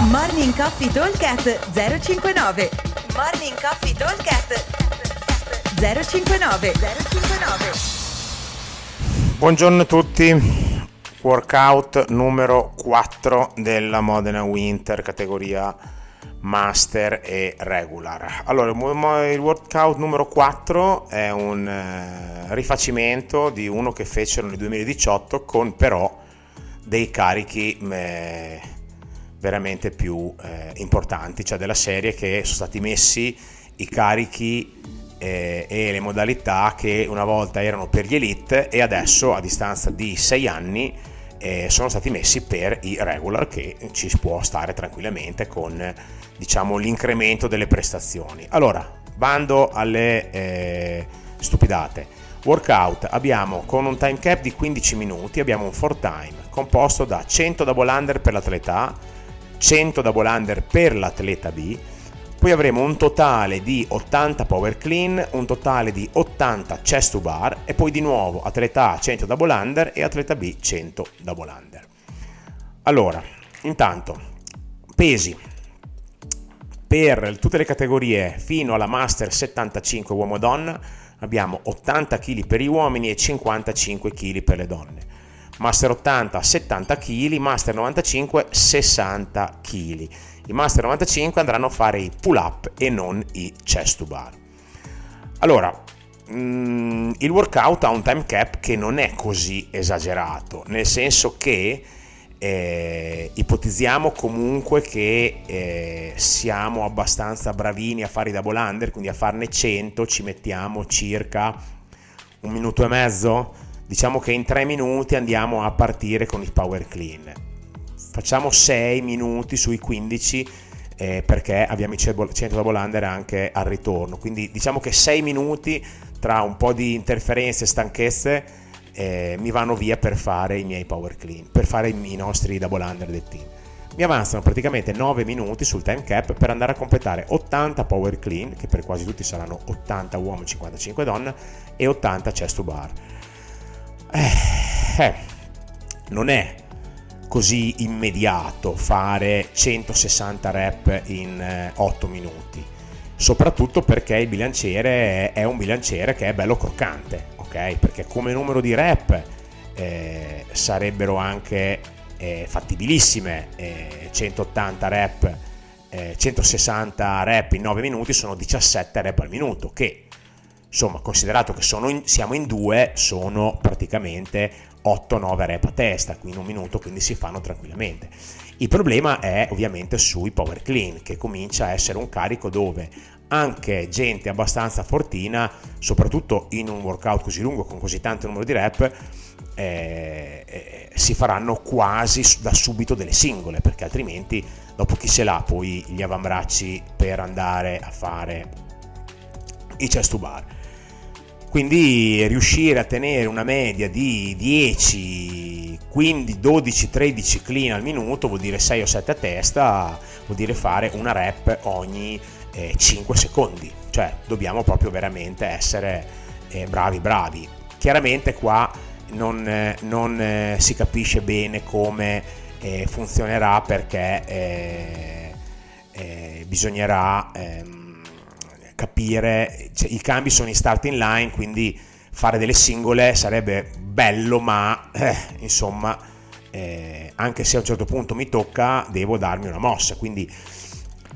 Morning Coffee Talkcast 059 Morning Coffee Talkcast 059 059 Buongiorno a tutti, workout numero 4 della Modena Winter categoria Master e Regular. Allora, il workout numero 4 è un eh, rifacimento di uno che fecero nel 2018 con però dei carichi eh, veramente più eh, importanti, cioè della serie che sono stati messi i carichi eh, e le modalità che una volta erano per gli elite e adesso a distanza di 6 anni eh, sono stati messi per i regular che ci può stare tranquillamente con diciamo l'incremento delle prestazioni. Allora, bando alle eh, stupidate. Workout abbiamo con un time cap di 15 minuti, abbiamo un 4 time composto da 100 double under per l'atleta 100 double under per l'atleta B, poi avremo un totale di 80 power clean, un totale di 80 chest to bar e poi di nuovo atleta A 100 double under e atleta B 100 double under. Allora, intanto, pesi per tutte le categorie fino alla Master 75 uomo-donna abbiamo 80 kg per gli uomini e 55 kg per le donne. Master 80 70 kg, Master 95 60 kg. I Master 95 andranno a fare i pull up e non i chest to bar. Allora, mm, il workout ha un time cap che non è così esagerato, nel senso che eh, ipotizziamo comunque che eh, siamo abbastanza bravini a fare i double under, quindi a farne 100 ci mettiamo circa un minuto e mezzo. Diciamo che in 3 minuti andiamo a partire con il power clean. Facciamo 6 minuti sui 15 eh, perché abbiamo i 100 double under anche al ritorno. Quindi diciamo che 6 minuti tra un po' di interferenze e stanchezze eh, mi vanno via per fare i miei power clean, per fare i, nostri double under del team. Mi avanzano praticamente 9 minuti sul time cap per andare a completare 80 power clean, che per quasi tutti saranno 80 uomini, 55 donne, e 80 chest to bar. Eh, eh, non è così immediato fare 160 rep in eh, 8 minuti, soprattutto perché il bilanciere è un bilanciere che è bello croccante ok? Perché come numero di rep eh, sarebbero anche eh, fattibilissime, eh, 180 rep, 160 eh, rep in 9 minuti sono 17 rep al minuto, che insomma considerato che in, siamo in due sono praticamente 8-9 rep a testa, qui in un minuto, quindi si fanno tranquillamente. Il problema è ovviamente sui power clean, che comincia a essere un carico dove anche gente abbastanza fortina, soprattutto in un workout così lungo con così tanto numero di rep, eh, eh, si faranno quasi da subito delle singole, perché altrimenti dopo chi se l'ha poi gli avambracci per andare a fare i chest to bar. Quindi riuscire a tenere una media di 10, quindi 12, 13 clean al minuto vuol dire 6 o 7 a testa, vuol dire fare una rep ogni eh, 5 secondi, cioè dobbiamo proprio veramente essere eh, bravi bravi. Chiaramente qua non, eh, non eh, si capisce bene come eh, funzionerà perché eh, bisognerà ehm, capire, cioè, i cambi sono in starting line, quindi fare delle singole sarebbe bello, ma insomma, anche se a un certo punto mi tocca, devo darmi una mossa, quindi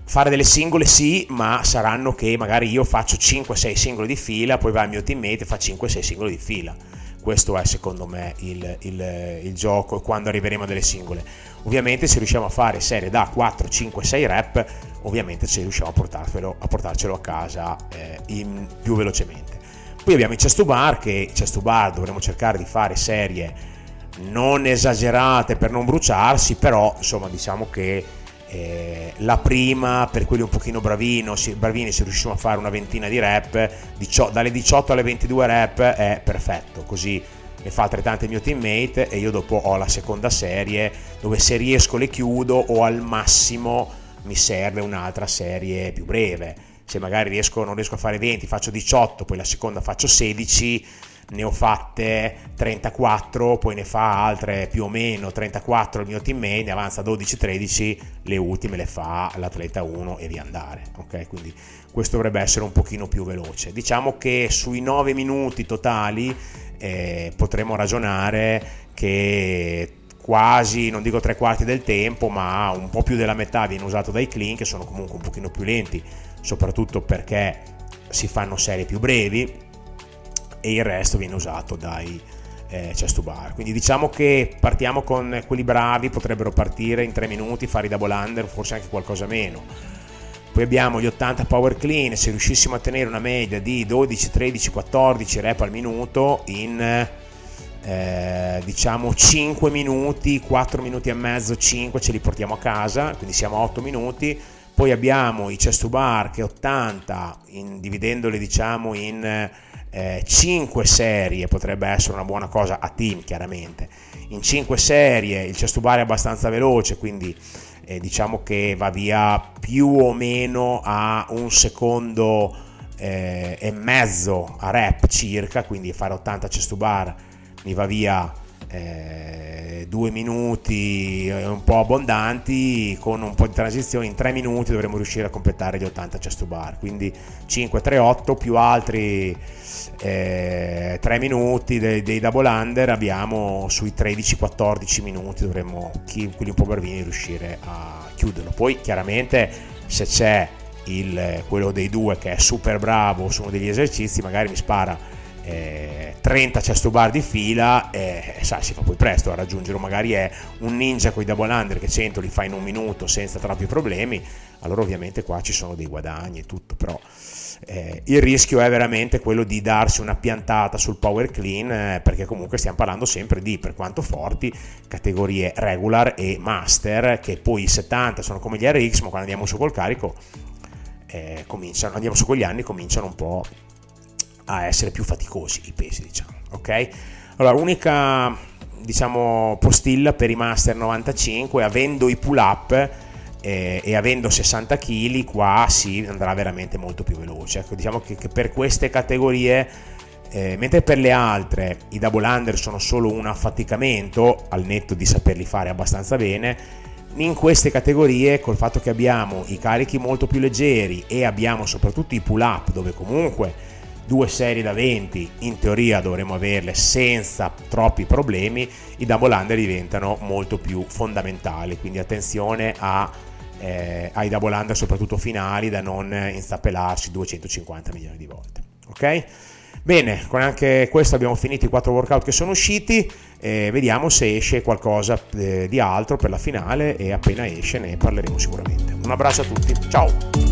fare delle singole sì, ma saranno che magari io faccio 5-6 singoli di fila, poi va il mio teammate e fa 5-6 singoli di fila. Questo è secondo me il, il, il gioco quando arriveremo a delle singole. Ovviamente se riusciamo a fare serie da 4, 5, 6 rep, ovviamente se riusciamo a, portarcelo, a portarcelo a casa eh, in, più velocemente. Poi abbiamo i chest bar, che chest bar dovremo cercare di fare serie non esagerate per non bruciarsi, però insomma diciamo che eh, la prima per quelli un pochino bravino, si, bravini se riusciamo a fare una ventina di rep dicio, dalle 18 alle 22 rep è perfetto così ne fa altrettante il mio teammate e io dopo ho la seconda serie dove se riesco le chiudo o al massimo mi serve un'altra serie più breve se magari riesco, non riesco a fare 20 faccio 18 poi la seconda faccio 16 ne ho fatte 34, poi ne fa altre più o meno 34 il mio teammate, ne avanza 12-13, le ultime le fa l'atleta 1 e via andare. Ok, quindi questo dovrebbe essere un pochino più veloce. Diciamo che sui 9 minuti totali eh, potremmo ragionare che quasi, non dico tre quarti del tempo, ma un po' più della metà viene usato dai clean che sono comunque un pochino più lenti, soprattutto perché si fanno serie più brevi e il resto viene usato dai eh, chest to bar. Quindi diciamo che partiamo con quelli bravi, potrebbero partire in 3 minuti, fare i double under, forse anche qualcosa meno. Poi abbiamo gli 80 power clean, se riuscissimo a tenere una media di 12, 13, 14 rep al minuto in eh, diciamo 5 minuti, 4 minuti e mezzo, 5 ce li portiamo a casa, quindi siamo a 8 minuti. Poi abbiamo i chest to bar che 80, in, dividendoli diciamo in eh, 5 serie, potrebbe essere una buona cosa a team chiaramente. In 5 serie il chest to bar è abbastanza veloce, quindi eh, diciamo che va via più o meno a un secondo eh, e mezzo a rep circa, quindi fare 80 chest to bar mi va via eh, due minuti eh, un po' abbondanti con un po' di transizione in tre minuti dovremo riuscire a completare gli 80 chest bar. Quindi 5 3 8 più altri eh, 3 minuti dei, dei double under abbiamo sui 13 14 minuti dovremmo quelli un po' bravini riuscire a chiuderlo. Poi chiaramente se c'è il, quello dei due che è super bravo su uno degli esercizi magari mi spara eh, 30 chest bar di fila e eh, sai, si fa poi presto a raggiungerlo magari è un ninja con i double under che 100 li fa in un minuto senza troppi problemi allora ovviamente qua ci sono dei guadagni e tutto però eh, il rischio è veramente quello di darsi una piantata sul power clean eh, perché comunque stiamo parlando sempre di per quanto forti categorie regular e master che poi i 70 sono come gli RX ma quando andiamo su col carico eh, cominciano, andiamo su quegli anni cominciano un po' a essere più faticosi i pesi, diciamo, ok? Allora, unica diciamo postilla per i Master 95, avendo i pull up eh, e avendo 60 kg, qua si andrà veramente molto più veloce. Ecco, diciamo che, che per queste categorie eh, mentre per le altre i double under sono solo un affaticamento, al netto di saperli fare abbastanza bene, in queste categorie, col fatto che abbiamo i carichi molto più leggeri e abbiamo soprattutto i pull up, dove comunque due serie da 20 in teoria dovremmo averle senza troppi problemi i double under diventano molto più fondamentali quindi attenzione a, eh, ai double under soprattutto finali da non instappelarsi 250 milioni di volte ok Bene, con anche questo abbiamo finito i quattro workout che sono usciti, eh, vediamo se esce qualcosa eh, di altro per la finale e appena esce ne parleremo sicuramente. Un abbraccio a tutti, ciao!